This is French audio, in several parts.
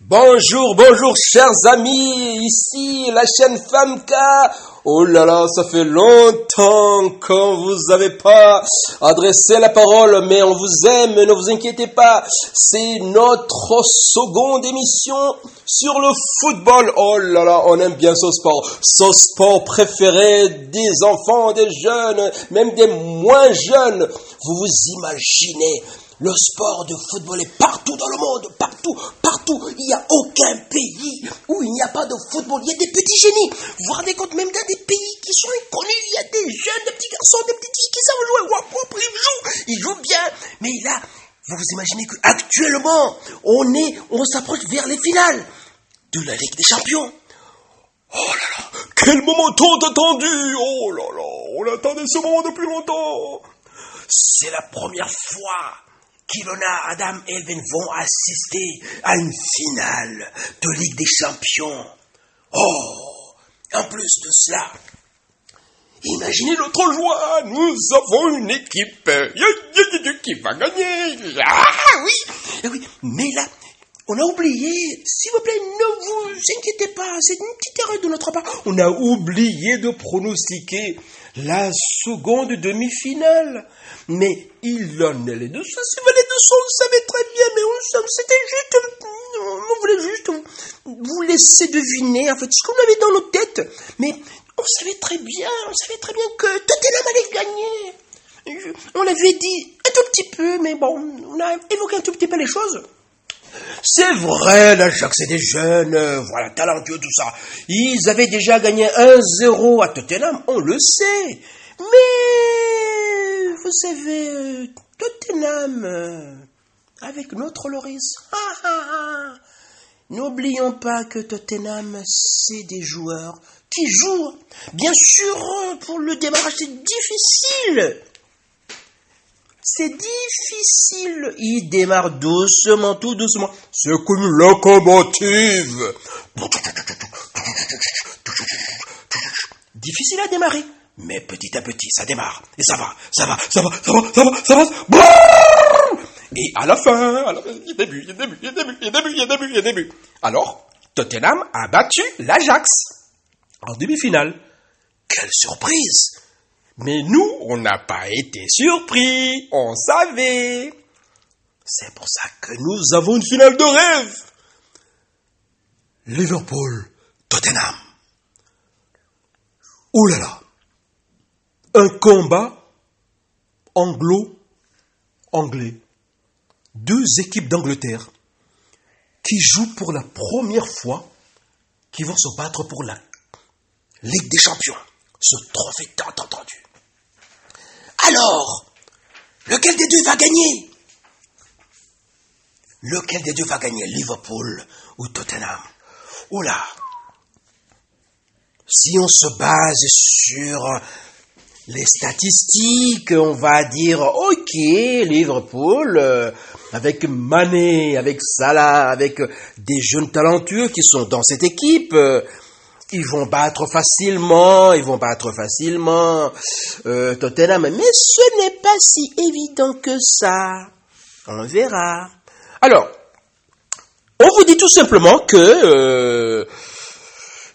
Bonjour, bonjour chers amis, ici la chaîne Famka. Oh là là, ça fait longtemps qu'on vous avait pas adressé la parole, mais on vous aime, ne vous inquiétez pas. C'est notre seconde émission sur le football. Oh là là, on aime bien ce sport. Ce sport préféré des enfants, des jeunes, même des moins jeunes. Vous vous imaginez le sport de football est partout dans le monde, partout, partout. Il n'y a aucun pays où il n'y a pas de football. Il y a des petits génies. Vous vous rendez compte, même dans des pays qui sont inconnus, il y a des jeunes, des petits garçons, des petites filles qui savent jouer. Ils jouent, ils jouent bien. Mais là, vous vous imaginez qu'actuellement, on est, on s'approche vers les finales de la Ligue des Champions. Oh là là, quel moment tant attendu Oh là là, on attendait ce moment depuis longtemps C'est la première fois Kilona, Adam et Elvin vont assister à une finale de Ligue des Champions. Oh, en plus de cela, imaginez notre joie, nous avons une équipe qui va gagner. Ah oui, eh oui, mais là, on a oublié, s'il vous plaît, ne vous inquiétez pas, c'est une petite erreur de notre part. On a oublié de pronostiquer la seconde demi-finale. Mais il en est deux. Ça, on savait très bien, mais on c'était juste, on voulait juste vous laisser deviner, en fait, ce qu'on avait dans nos têtes. Mais on savait très bien, on savait très bien que Tottenham allait gagner. On l'avait dit un tout petit peu, mais bon, on a évoqué un tout petit peu les choses. C'est vrai, l'Ajax c'est des jeunes, voilà, talentueux, tout ça. Ils avaient déjà gagné 1-0 à Tottenham, on le sait. Mais, vous savez, euh, Tottenham, euh, avec notre Loris, N'oublions pas que Tottenham, c'est des joueurs qui jouent. Bien sûr, pour le démarrage, c'est difficile. C'est difficile. Il démarre doucement, tout doucement. C'est comme une locomotive. Difficile à démarrer. Mais petit à petit, ça démarre. Et ça va, ça va, ça va, ça va, ça va, ça va. Et à la fin, il y début, il y a début, il y a début, il y a début, il y a début, il y début. Alors, Tottenham a battu l'Ajax en demi-finale. Quelle surprise mais nous, on n'a pas été surpris, on savait. C'est pour ça que nous avons une finale de rêve. Liverpool, Tottenham. Ouh là là. Un combat anglo-anglais. Deux équipes d'Angleterre qui jouent pour la première fois, qui vont se battre pour la Ligue des Champions. Ce trophée tant entendu. Alors, lequel des deux va gagner? Lequel des deux va gagner? Liverpool ou Tottenham? Oula Si on se base sur les statistiques, on va dire ok, Liverpool, euh, avec Mané, avec Salah, avec des jeunes talentueux qui sont dans cette équipe, euh, ils vont battre facilement, ils vont battre facilement euh, Tottenham, mais ce n'est pas si évident que ça. On verra. Alors, on vous dit tout simplement que euh,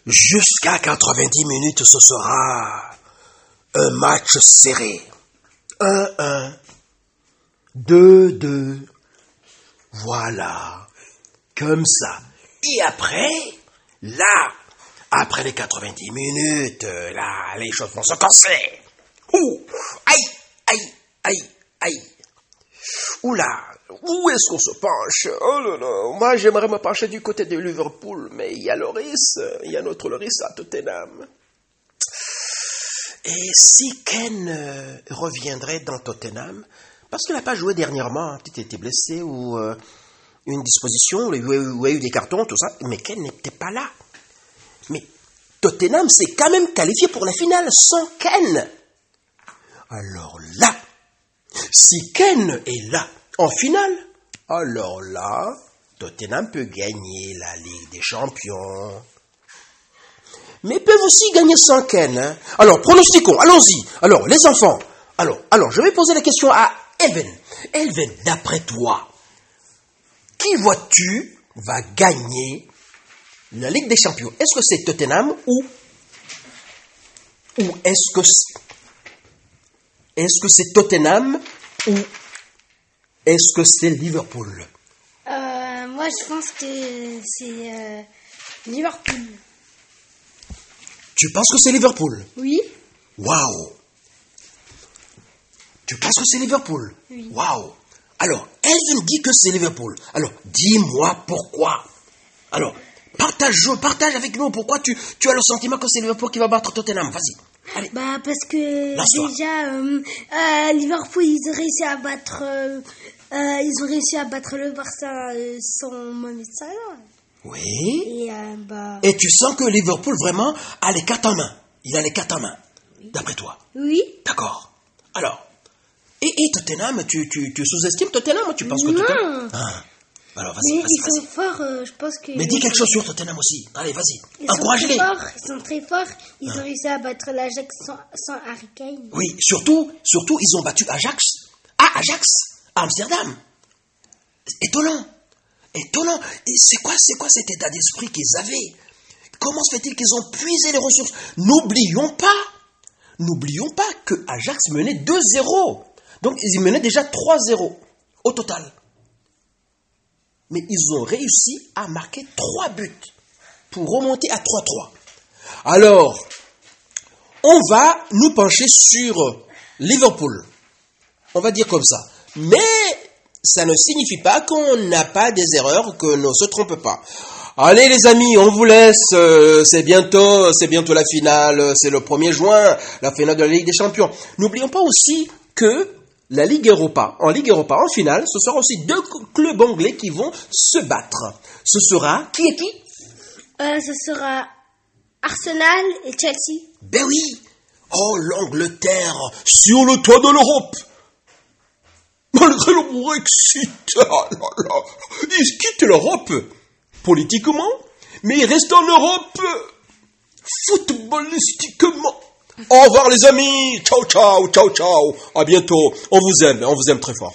jusqu'à 90 minutes, ce sera un match serré. 1-1, 2-2, voilà, comme ça. Et après, là, après les 90 minutes, là, les choses vont se casser. Ouh, aïe, aïe, aïe, aïe. Oula, où est-ce qu'on se penche? Oh là là, moi j'aimerais me pencher du côté de Liverpool, mais il y a Loris, il y a notre Loris à Tottenham. Et si Ken euh, reviendrait dans Tottenham, parce qu'il n'a pas joué dernièrement, peut-être été blessé ou euh, une disposition, il y a eu des cartons, tout ça, mais Ken n'était pas là. Mais Tottenham s'est quand même qualifié pour la finale sans Ken. Alors là, si Ken est là en finale, alors là, Tottenham peut gagner la Ligue des Champions. Mais peuvent aussi gagner sans Ken. Hein. Alors, pronostiquons, allons-y. Alors, les enfants. Alors, alors, je vais poser la question à Elven. Elven, d'après toi, qui vois-tu va gagner la Ligue des Champions? Est-ce que c'est Tottenham ou ou est-ce que est-ce que c'est Tottenham ou est-ce que c'est Liverpool? Euh, moi, je pense que c'est euh, Liverpool. Tu penses que c'est Liverpool Oui. Waouh Tu penses que c'est Liverpool Oui. Waouh Alors, Elvin dit que c'est Liverpool. Alors, dis-moi pourquoi. Alors, partage, partage avec nous pourquoi tu, tu as le sentiment que c'est Liverpool qui va battre Tottenham. Vas-y. Allez. Bah parce que Lance-toi. déjà euh, euh, Liverpool ils ont réussi à battre euh, ils ont réussi à battre le Barça sans Mohamed Salah Oui. et euh, bah Et tu sens que Liverpool vraiment a les cartes en main. Il a les cartes en main. D'après toi. oui D'accord. Alors. Et, et Tottenham, tu, tu, tu sous-estimes Tottenham Tu penses que Non. Tottenham. Ah. Alors, vas-y, mais vas-y, ils sont forts euh, je pense que Mais dis quelque chose sur Tottenham aussi. Allez, vas-y. Encourage-les. ils sont très forts ils ont réussi à battre l'Ajax sans, sans Harry Kane Oui, surtout, surtout, ils ont battu Ajax. Ah, Ajax, à Amsterdam. Étonnant. Étonnant. C'est quoi, c'est quoi cet état d'esprit qu'ils avaient? Comment se fait-il qu'ils ont puisé les ressources? N'oublions pas, n'oublions pas que Ajax menait 2-0. Donc, ils menaient déjà 3-0 au total. Mais ils ont réussi à marquer 3 buts pour remonter à 3-3. Alors, on va nous pencher sur Liverpool. On va dire comme ça. Mais ça ne signifie pas qu'on n'a pas des erreurs, que ne se trompe pas. Allez les amis, on vous laisse. euh, c'est bientôt, c'est bientôt la finale. C'est le 1er juin, la finale de la Ligue des Champions. N'oublions pas aussi que la Ligue Europa, en Ligue Europa, en finale, ce sera aussi deux clubs anglais qui vont se battre. Ce sera qui est qui? Euh, ce sera Arsenal et Chelsea Ben oui Oh, l'Angleterre sur le toit de l'Europe Malgré le Brexit, ah ils quittent l'Europe politiquement, mais ils restent en Europe footballistiquement. Au revoir les amis, ciao ciao, ciao ciao, à bientôt, on vous aime, on vous aime très fort.